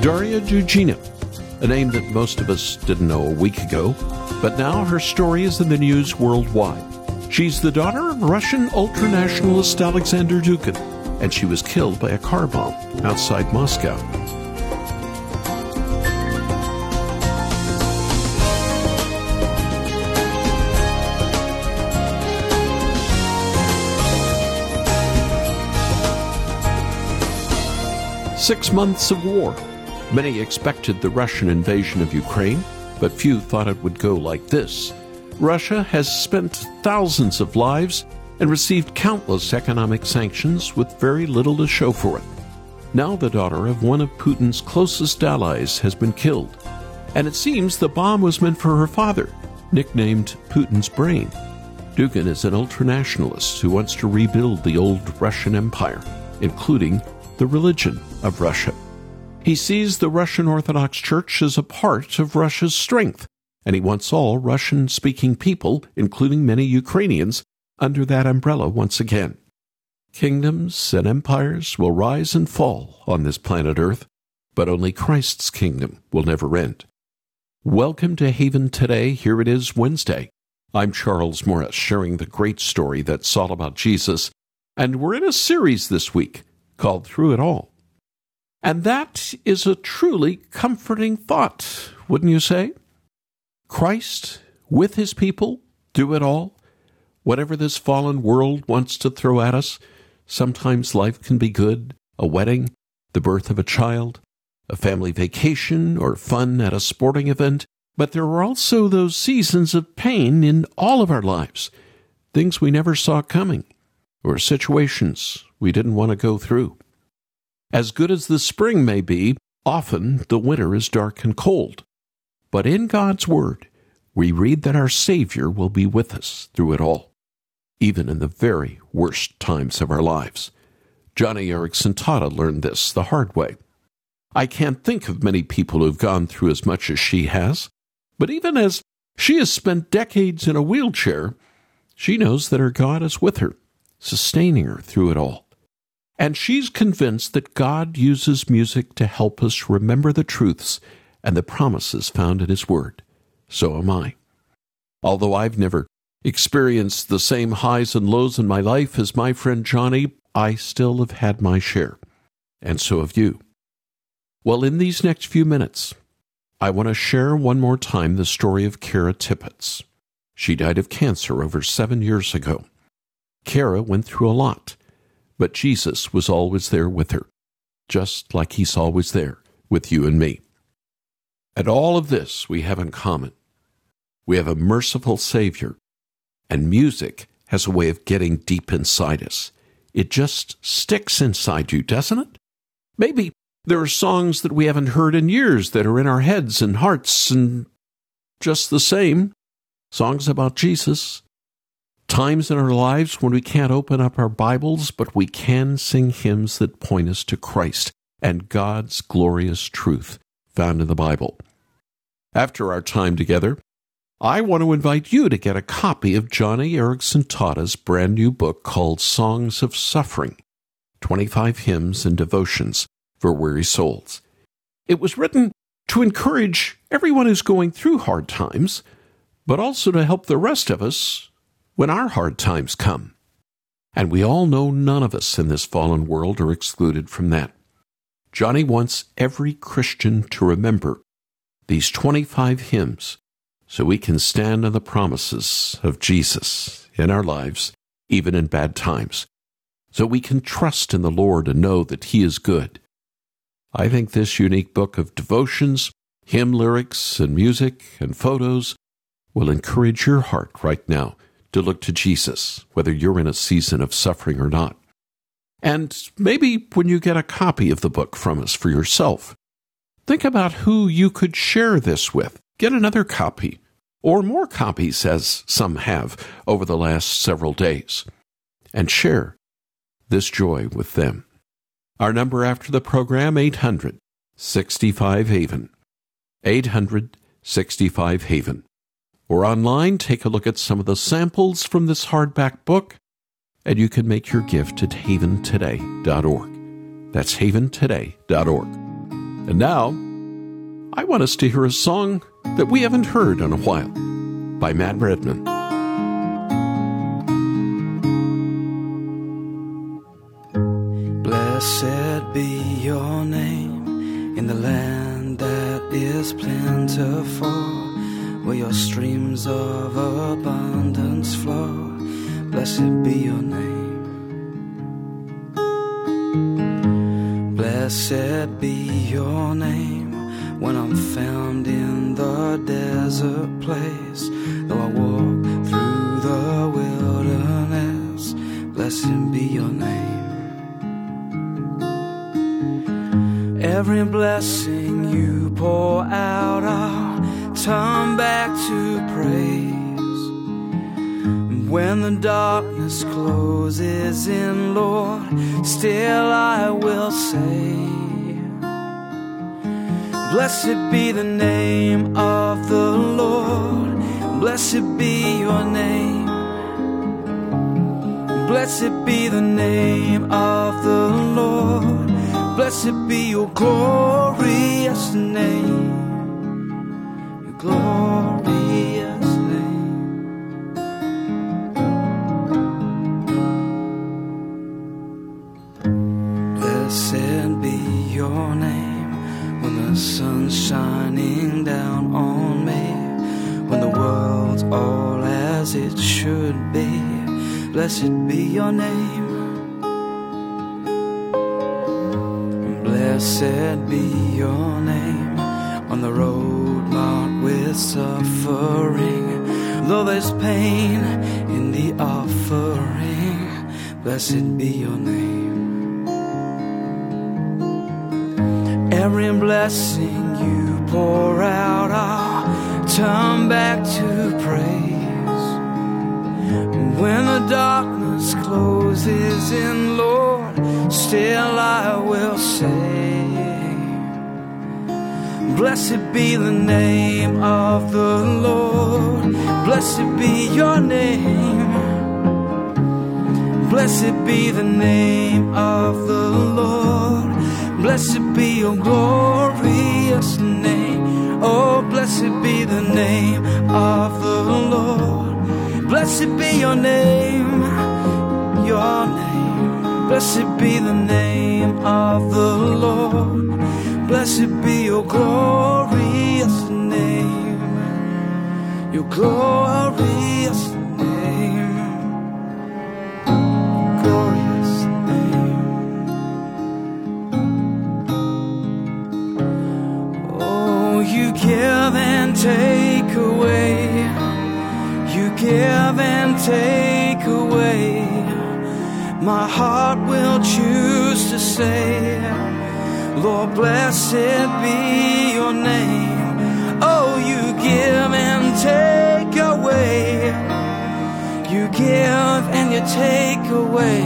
Daria Dugina, a name that most of us didn't know a week ago, but now her story is in the news worldwide. She's the daughter of Russian ultranationalist Alexander Dugin, and she was killed by a car bomb outside Moscow. Six months of war. Many expected the Russian invasion of Ukraine, but few thought it would go like this. Russia has spent thousands of lives and received countless economic sanctions with very little to show for it. Now, the daughter of one of Putin's closest allies has been killed, and it seems the bomb was meant for her father, nicknamed Putin's brain. Dugin is an ultranationalist who wants to rebuild the old Russian Empire, including the religion of Russia. He sees the Russian Orthodox Church as a part of Russia's strength, and he wants all Russian speaking people, including many Ukrainians, under that umbrella once again. Kingdoms and empires will rise and fall on this planet Earth, but only Christ's kingdom will never end. Welcome to Haven Today. Here it is Wednesday. I'm Charles Morris, sharing the great story that's all about Jesus, and we're in a series this week called Through It All. And that is a truly comforting thought, wouldn't you say? Christ with his people do it all. Whatever this fallen world wants to throw at us, sometimes life can be good a wedding, the birth of a child, a family vacation, or fun at a sporting event. But there are also those seasons of pain in all of our lives, things we never saw coming, or situations we didn't want to go through. As good as the spring may be, often the winter is dark and cold. But in God's Word, we read that our Savior will be with us through it all, even in the very worst times of our lives. Joni Eareckson Tada learned this the hard way. I can't think of many people who've gone through as much as she has, but even as she has spent decades in a wheelchair, she knows that her God is with her, sustaining her through it all. And she's convinced that God uses music to help us remember the truths and the promises found in His Word. So am I. Although I've never experienced the same highs and lows in my life as my friend Joni, I still have had my share. And so have you. Well, in these next few minutes, I want to share one more time the story of Kara Tippetts. She died of cancer over seven years ago. Kara went through a lot but Jesus was always there with her, just like He's always there with you and me. And all of this we have in common. We have a merciful Savior, and music has a way of getting deep inside us. It just sticks inside you, doesn't it? Maybe there are songs that we haven't heard in years that are in our heads and hearts, and just the same, songs about Jesus, times in our lives when we can't open up our Bibles, but we can sing hymns that point us to Christ and God's glorious truth found in the Bible. After our time together, I want to invite you to get a copy of Joni Eareckson Tada's brand new book called Songs of Suffering 25 Hymns and Devotions for Weary Souls. It was written to encourage everyone who's going through hard times, but also to help the rest of us when our hard times come. And we all know none of us in this fallen world are excluded from that. Joni wants every Christian to remember these 25 hymns so we can stand on the promises of Jesus in our lives, even in bad times, so we can trust in the Lord and know that He is good. I think this unique book of devotions, hymn lyrics, and music and photos will encourage your heart right now to look to Jesus, whether you're in a season of suffering or not. And maybe when you get a copy of the book from us for yourself, think about who you could share this with. Get another copy, or more copies, as some have over the last several days, and share this joy with them. Our number after the program, 800 65 Haven. 800 65 Haven or online, take a look at some of the samples from this hardback book, and you can make your gift at haventoday.org. That's haventoday.org. And now, I want us to hear a song that we haven't heard in a while by Matt Redman. Of abundance flow. Blessed be your name. Blessed be your name when I'm found in the desert place. In, Lord, still I will say, Blessed be the name of the Lord, blessed be your name. Blessed be the name of the Lord, blessed be your glorious name, your glorious all as it should be. Blessed be your name. Blessed be your name on the road marked with suffering. Though there's pain in the offering, blessed be your name. Every blessing you pour out, turn back to praise. When the darkness closes in, Lord, still I will say, Blessed be the name of the Lord, blessed be your name. Blessed be the name of the Lord. Blessed be your glorious name. Oh, blessed be the name of the Lord. Blessed be your name, your name. Blessed be the name of the Lord. Blessed be your glorious name, your glorious name, take away. You give and take away. My heart will choose to say, Lord, blessed be your name. Oh, you give and take away. You give and you take away.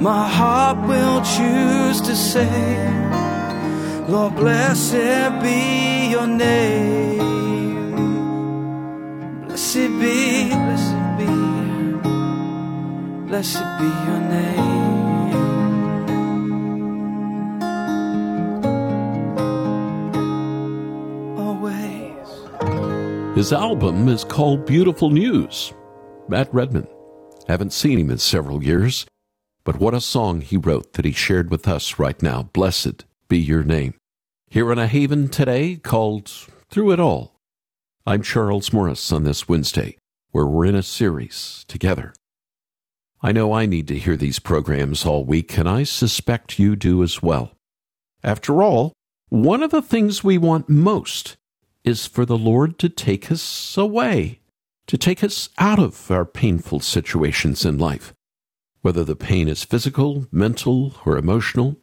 My heart will choose to say, Lord, blessed be your name. Blessed be, blessed be, blessed be your name. Always. His album is called Beautiful News. Matt Redman. Haven't seen him in several years, but what a song he wrote that he shared with us right now. Blessed be your name. Here in a haven today called Through It All. I'm Charles Morris on this Wednesday, where we're in a series together. I know I need to hear these programs all week, and I suspect you do as well. After all, one of the things we want most is for the Lord to take us away, to take us out of our painful situations in life, whether the pain is physical, mental, or emotional.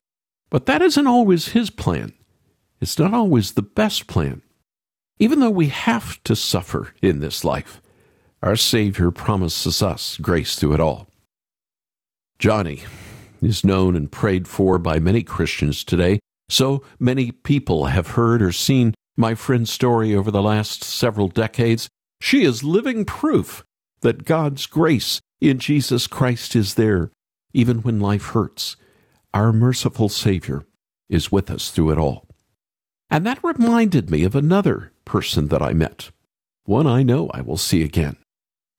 But that isn't always His plan. It's not always the best plan. Even though we have to suffer in this life, our Savior promises us grace through it all. Joni is known and prayed for by many Christians today. So many people have heard or seen my friend's story over the last several decades. She is living proof that God's grace in Jesus Christ is there, even when life hurts. Our merciful Savior is with us through it all. And that reminded me of another person that I met, one I know I will see again.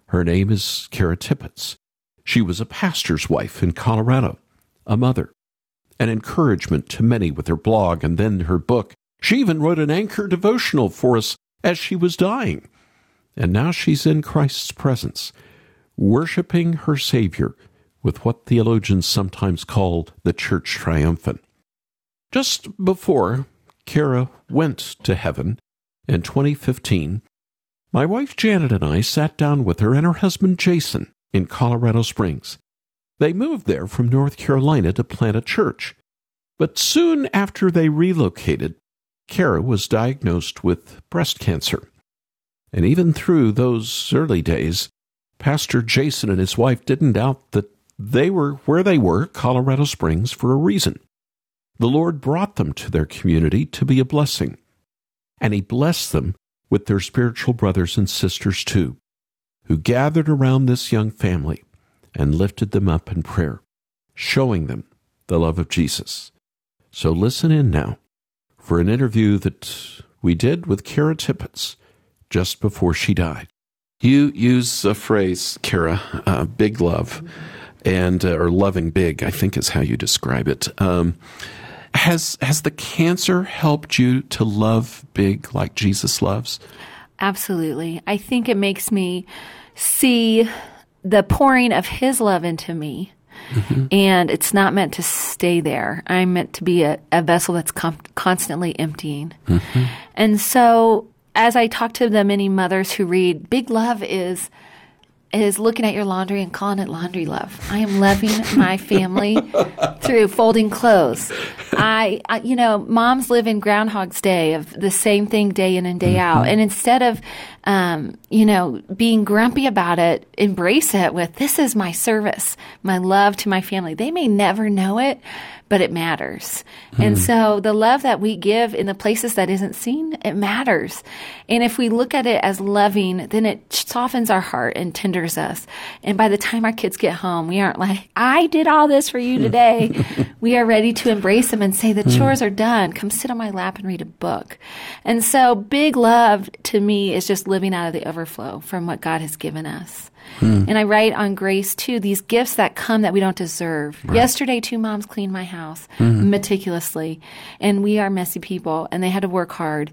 Her name is Kara Tippett. She was a pastor's wife in Colorado, a mother, an encouragement to many with her blog and then her book. She even wrote an anchor devotional for us as she was dying. And now she's in Christ's presence, worshiping her Savior with what theologians sometimes call the church triumphant. Just before Kara went to heaven in 2015, my wife Janet and I sat down with her and her husband Jason in Colorado Springs. They moved there from North Carolina to plant a church. But soon after they relocated, Kara was diagnosed with breast cancer. And even through those early days, Pastor Jason and his wife didn't doubt that they were where they were, Colorado Springs, for a reason. The Lord brought them to their community to be a blessing. And He blessed them with their spiritual brothers and sisters too, who gathered around this young family and lifted them up in prayer, showing them the love of Jesus. So listen in now for an interview that we did with Kara Tippett just before she died. You use a phrase, Kara, uh, big love, and uh, or loving big, I think is how you describe it. Um, has has the cancer helped you to love big like Jesus loves? Absolutely. I think it makes me see the pouring of his love into me. Mm-hmm. And it's not meant to stay there. I'm meant to be a, a vessel that's com- constantly emptying. Mm-hmm. And so, as I talk to the many mothers who read, Big Love is is looking at your laundry and calling it laundry love. I am loving my family through folding clothes. I, I, you know, moms live in Groundhog's Day of the same thing day in and day mm-hmm. out. And instead of, um, you know, being grumpy about it, embrace it with this is my service, my love to my family. They may never know it, but it matters. Hmm. And so the love that we give in the places that isn't seen, it matters. And if we look at it as loving, then it softens our heart and tenders us. And by the time our kids get home, we aren't like, I did all this for you today. we are ready to embrace them and say, the hmm. chores are done. Come sit on my lap and read a book. And so big love to me is just living out of the overflow from what God has given us. Hmm. And I write on grace too, these gifts that come that we don't deserve. Right. Yesterday, two moms cleaned my house hmm. meticulously, and we are messy people, and they had to work hard.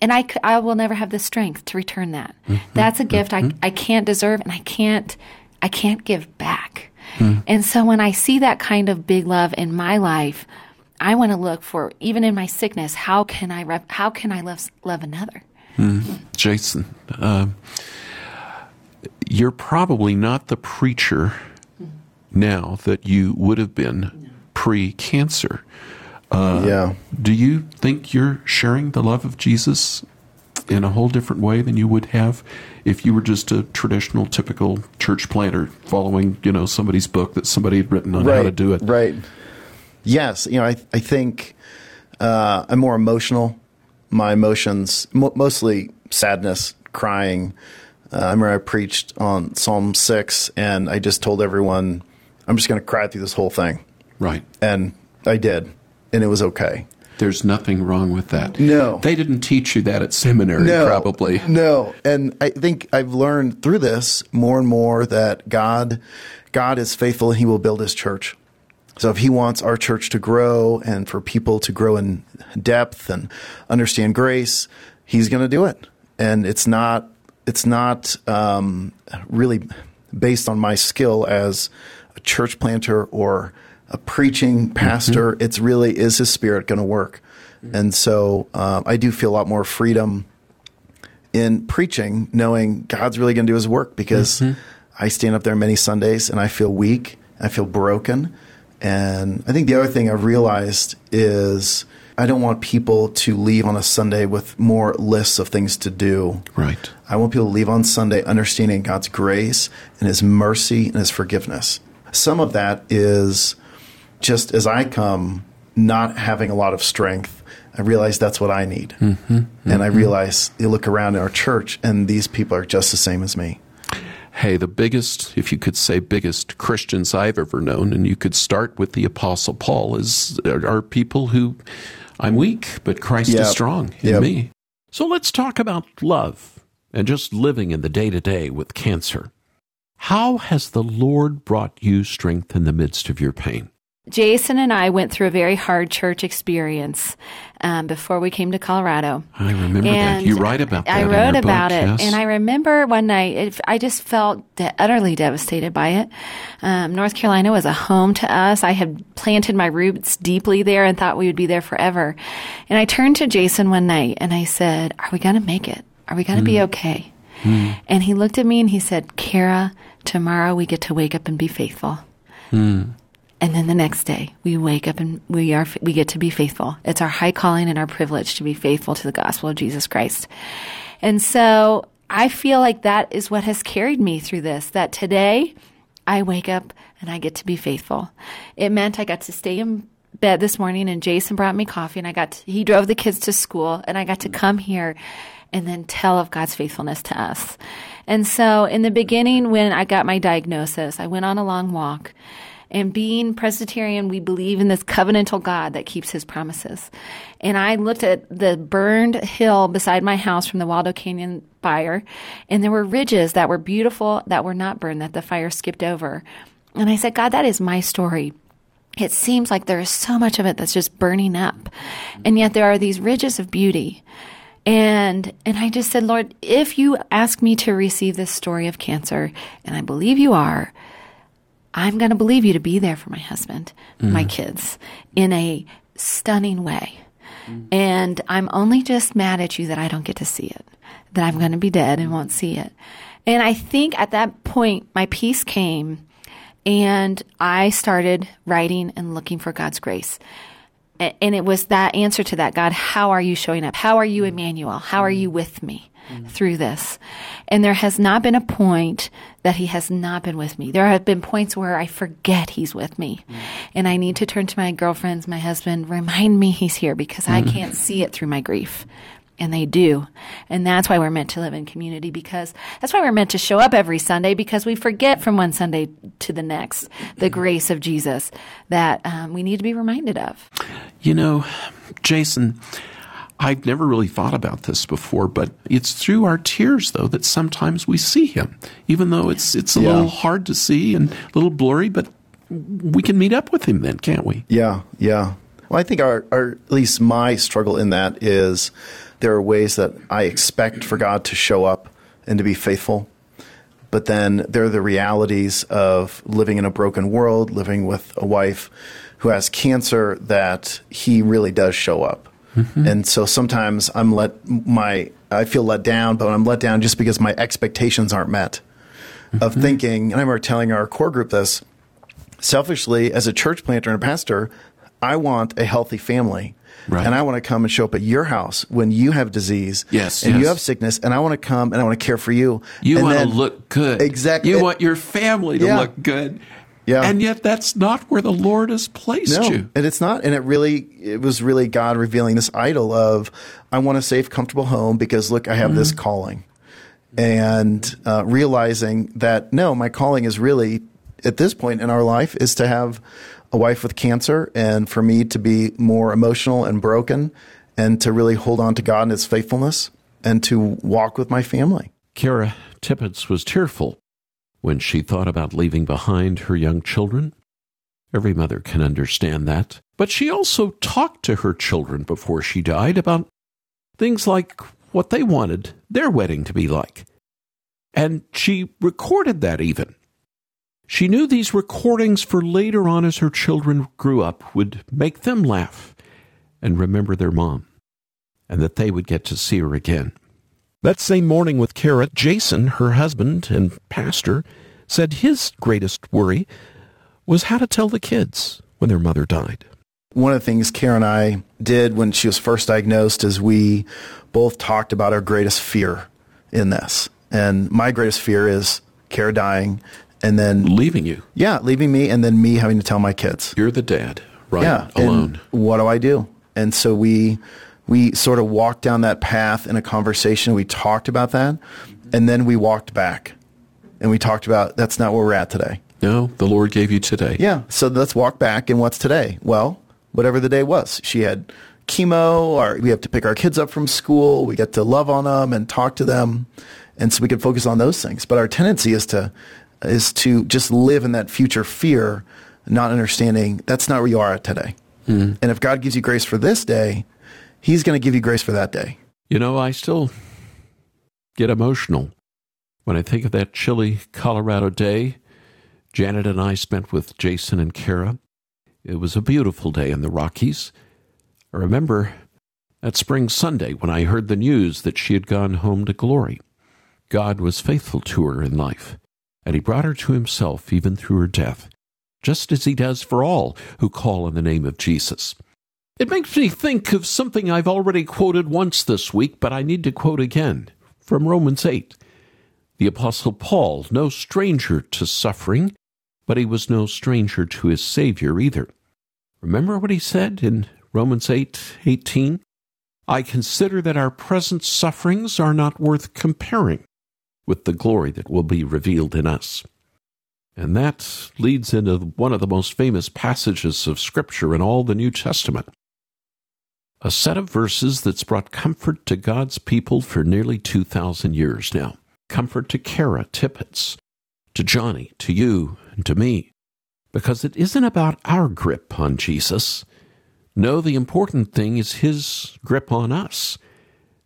And I, I will never have the strength to return that. Mm-hmm. That's a gift mm-hmm. I, I can't deserve, and I can't, I can't give back. Hmm. And so when I see that kind of big love in my life, I want to look for even in my sickness. How can I rep, how can I love love another? Mm. Jason, um, you're probably not the preacher now that you would have been pre cancer. Uh, yeah. Do you think you're sharing the love of Jesus in a whole different way than you would have if you were just a traditional, typical church planter following, you know, somebody's book that somebody had written on right, how to do it? Right. Yes. You know, I, I think uh, I'm more emotional. My emotions, mo- mostly sadness, crying, uh, I remember I preached on Psalm 6, and I just told everyone, I'm just going to cry through this whole thing. Right. And I did, and it was okay. There's nothing wrong with that. No. They didn't teach you that at seminary, no, probably. No. And I think I've learned through this more and more that God, God is faithful and He will build His church. So if He wants our church to grow and for people to grow in depth and understand grace, He's going to do it. And it's not it's not um, really based on my skill as a church planter or a preaching pastor. Mm-hmm. It's really is His Spirit going to work, mm-hmm. and so uh, I do feel a lot more freedom in preaching, knowing God's really going to do His work because mm-hmm. I stand up there many Sundays and I feel weak, I feel broken, and I think the other thing I've realized is I don't want people to leave on a Sunday with more lists of things to do. Right. I want people to leave on Sunday understanding God's grace and His mercy and His forgiveness. Some of that is just as I come, not having a lot of strength. I realize that's what I need. Mm-hmm, mm-hmm. And I realize you look around in our church and these people are just the same as me. Hey, the biggest, if you could say biggest Christians I've ever known, and you could start with the Apostle Paul, is are people who I'm weak, but Christ Yep. is strong in Yep. me. So let's talk about love and just living in the day to day with cancer. How has the Lord brought you strength in the midst of your pain? Jason and I went through a very hard church experience um, before we came to Colorado. I remember that. You write about that. I wrote about book, it, yes. and I remember one night it, I just felt de- utterly devastated by it. Um, North Carolina was a home to us. I had planted my roots deeply there and thought we would be there forever. And I turned to Jason one night and I said, "Are we going to make it? Are we going to Hmm. be okay?" And he looked at me and he said, "Kara, tomorrow we get to wake up and be faithful." And then the next day, we wake up and we are we get to be faithful. It's our high calling and our privilege to be faithful to the gospel of Jesus Christ. And so I feel like that is what has carried me through this. That today I wake up and I get to be faithful. It meant I got to stay in bed this morning and Jason brought me coffee and I got to, he drove the kids to school and I got to come here and then tell of God's faithfulness to us. And so in the beginning when I got my diagnosis, I went on a long walk and being Presbyterian, we believe in this covenantal God that keeps his promises. And I looked at the burned hill beside my house from the Waldo Canyon fire, and there were ridges that were beautiful that were not burned, that the fire skipped over. And I said, God, that is my story. It seems like there is so much of it that's just burning up. And yet there are these ridges of beauty. And and I just said, Lord, if you ask me to receive this story of cancer, and I believe you are, I'm going to believe you to be there for my husband, my mm-hmm. kids, in a stunning way. And I'm only just mad at you that I don't get to see it, that I'm going to be dead and won't see it. And I think at that point, my peace came and I started writing and looking for God's grace. And it was that answer to that God, how are you showing up? How are you, mm-hmm. Emmanuel? How are you with me Mm. through this? And there has not been a point that He has not been with me. There have been points where I forget He's with me. Mm. And I need to turn to my girlfriends, my husband, remind me He's here because I mm. can't see it through my grief. And they do. And that's why we're meant to live in community because that's why we're meant to show up every Sunday because we forget from one Sunday to the next the grace of Jesus that um, we need to be reminded of. You know, Jason, I've never really thought about this before, but it's through our tears, though, that sometimes we see him, even though it's it's a Yeah. little hard to see and a little blurry. But we can meet up with him then, can't we? Yeah, yeah. Well, I think our, our at least my struggle in that is there are ways that I expect for God to show up and to be faithful, but then there are the realities of living in a broken world, living with a wife who has cancer that He really does show up. Mm-hmm. And so sometimes I'm let my I feel let down, but I'm let down just because my expectations aren't met. Of mm-hmm. thinking, and I remember telling our core group this selfishly as a church planter and a pastor, I want a healthy family. Right. And I want to come and show up at your house when you have disease Yes, and you have sickness, and I want to come and I want to care for you. You And want to look good. Exactly. You want your family to Yeah. look good. Yeah. And yet that's not where the Lord has placed No, you. and it's not. And it really, it was really God revealing this idol of, I want a safe, comfortable home because look, I have this Mm-hmm. calling, and uh, realizing that no, my calling is really at this point in our life is to have a wife with cancer, and for me to be more emotional and broken, and to really hold on to God and His faithfulness, and to walk with my family. Kara Tippett was tearful when she thought about leaving behind her young children. Every mother can understand that. But she also talked to her children before she died about things like what they wanted their wedding to be like. And she recorded that even. She knew these recordings for later on as her children grew up would make them laugh and remember their mom, and that they would get to see her again. That same morning with Kara, Jason, her husband and pastor, said his greatest worry was how to tell the kids when their mother died. One of the things Karen and I did when she was first diagnosed is we both talked about our greatest fear in this. And my greatest fear is Kara dying and then, Leaving you. yeah, leaving me and then me having to tell my kids. You're the dad, right? yeah. Alone. And what do I do? And so we, we sort of walked down that path in a conversation. We talked about that and then we walked back And we talked about that's not where we're at today. No, the Lord gave you today. Yeah. So let's walk back and what's today? Well, whatever the day was. She had chemo or we have to pick our kids up from school. We get to love on them and talk to them. And so we can focus on those things. But our tendency is to is to just live in that future fear, not understanding that's not where you are at today. Mm-hmm. And if God gives you grace for this day, He's going to give you grace for that day. You know, I still get emotional when I think of that chilly Colorado day Janet and I spent with Jason and Kara. It was a beautiful day in the Rockies. I remember that spring Sunday when I heard the news that she had gone home to glory. God was faithful to her in life, and He brought her to Himself even through her death, just as He does for all who call on the name of Jesus. It makes me think of something I've already quoted once this week, but I need to quote again from Romans 8. The Apostle Paul, no stranger to suffering, but he was no stranger to his Savior either. Remember what he said in Romans 8 18? I consider that our present sufferings are not worth comparing with the glory that will be revealed in us. And that leads into one of the most famous passages of Scripture in all the New Testament. A set of verses that's brought comfort to God's people for nearly 2,000 years now. Comfort to Kara Tippett, to Joni, to you, and to me. Because it isn't about our grip on Jesus. No, the important thing is His grip on us.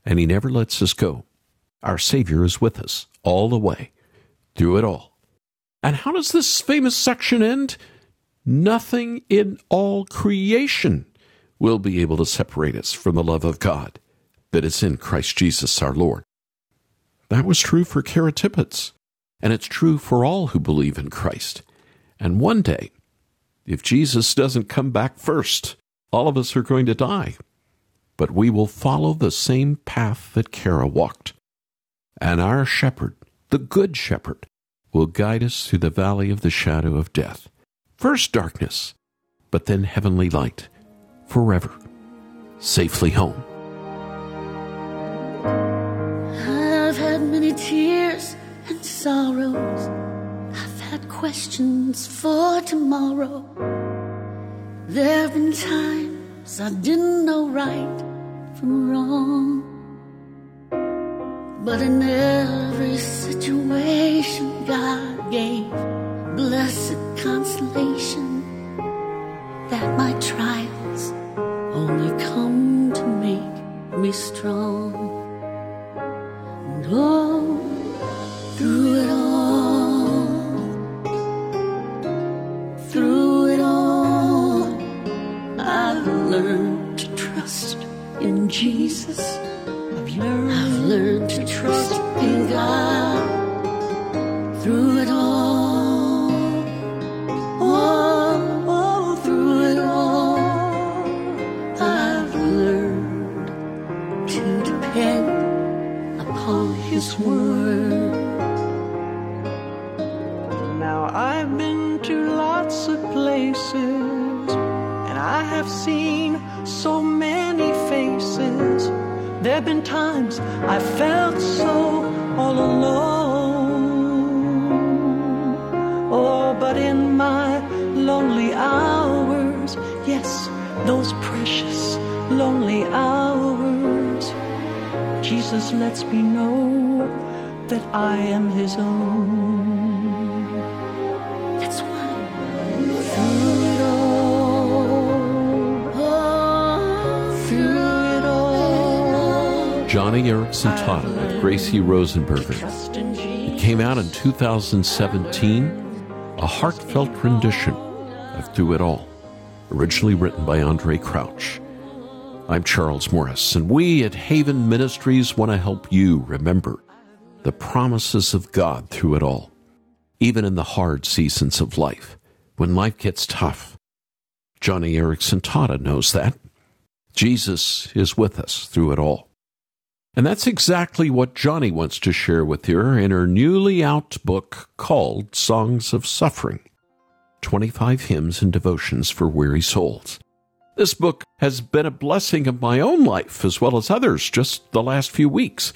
And He never lets us go. Our Savior is with us all the way, through it all. And how does this famous section end? Nothing in all creation will be able to separate us from the love of God that is in Christ Jesus our Lord. That was true for Kara and it's true for all who believe in Christ. And one day, if Jesus doesn't come back first, all of us are going to die. But we will follow the same path that Kara walked. And our shepherd, the good shepherd, will guide us through the valley of the shadow of death. First darkness, but then heavenly light, forever, safely home. I've had many tears and sorrows. I've had questions for tomorrow. There have been times I didn't know right from wrong. But in every situation, God gave blessed consolation that my trials only come to make me strong. And oh, through it all, through it all, I've learned to trust in Jesus. I've learned, I've learned to trust lonely hours, yes, those precious lonely hours, Jesus lets me know that I am His own. That's why through it all, oh, through it all, Joni Eareckson Tada with Gracie Rosenberger. It came out in 2017, a heartfelt rendition Through It All, originally written by Andraé Crouch. I'm Charles Morris, and we at Haven Ministries want to help you remember the promises of God through it all, even in the hard seasons of life, when life gets tough. Joni Eareckson Tada knows that. Jesus is with us through it all. And that's exactly what Joni wants to share with you in her newly out book called Songs of Suffering 25 Hymns and Devotions for Weary Souls. This book has been a blessing of my own life as well as others just the last few weeks.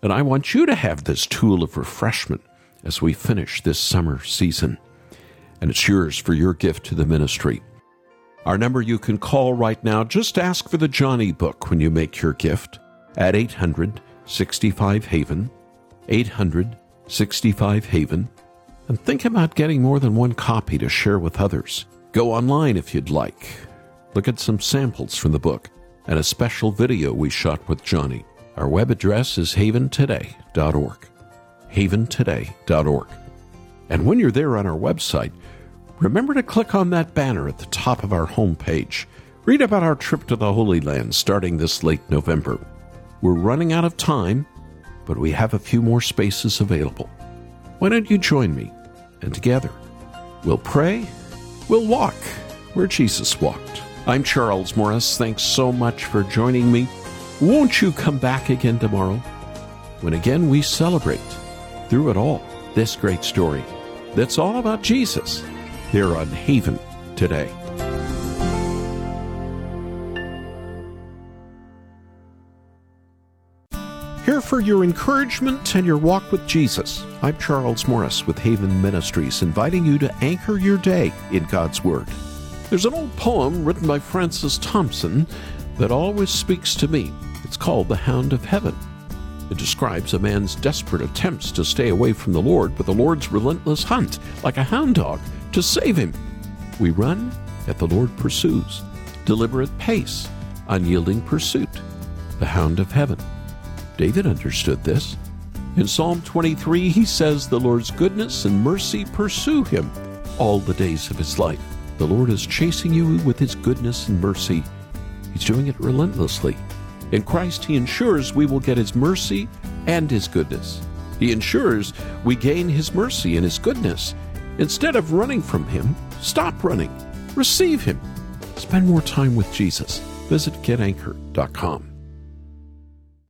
And I want you to have this tool of refreshment as we finish this summer season. And it's yours for your gift to the ministry. Our number you can call right now, just ask for the Joni book when you make your gift at 800 65 Haven, 800 65 Haven, and think about getting more than one copy to share with others. Go online if you'd like. Look at some samples from the book and a special video we shot with Joni. Our web address is haventoday.org. Haventoday.org. And when you're there on our website, remember to click on that banner at the top of our homepage. Read about our trip to the Holy Land starting this late November. We're running out of time, but we have a few more spaces available. Why don't you join me? And together, we'll pray, we'll walk where Jesus walked. I'm Charles Morris. Thanks so much for joining me. Won't you come back again tomorrow? When again we celebrate, through it all, this great story that's all about Jesus here on Haven today. Here for your encouragement and your walk with Jesus. I'm Charles Morris with Haven Ministries, inviting you to anchor your day in God's Word. There's an old poem written by Francis Thompson that always speaks to me. It's called The Hound of Heaven. It describes a man's desperate attempts to stay away from the Lord, but the Lord's relentless hunt, like a hound dog, to save him. We run, yet the Lord pursues. Deliberate pace, unyielding pursuit. The Hound of Heaven. David understood this. In Psalm 23, he says, The Lord's goodness and mercy pursue him all the days of his life. The Lord is chasing you with his goodness and mercy. He's doing it relentlessly. In Christ, he ensures we will get his mercy and his goodness. He ensures we gain his mercy and his goodness. Instead of running from him, stop running. Receive him. Spend more time with Jesus. Visit getanchor.com.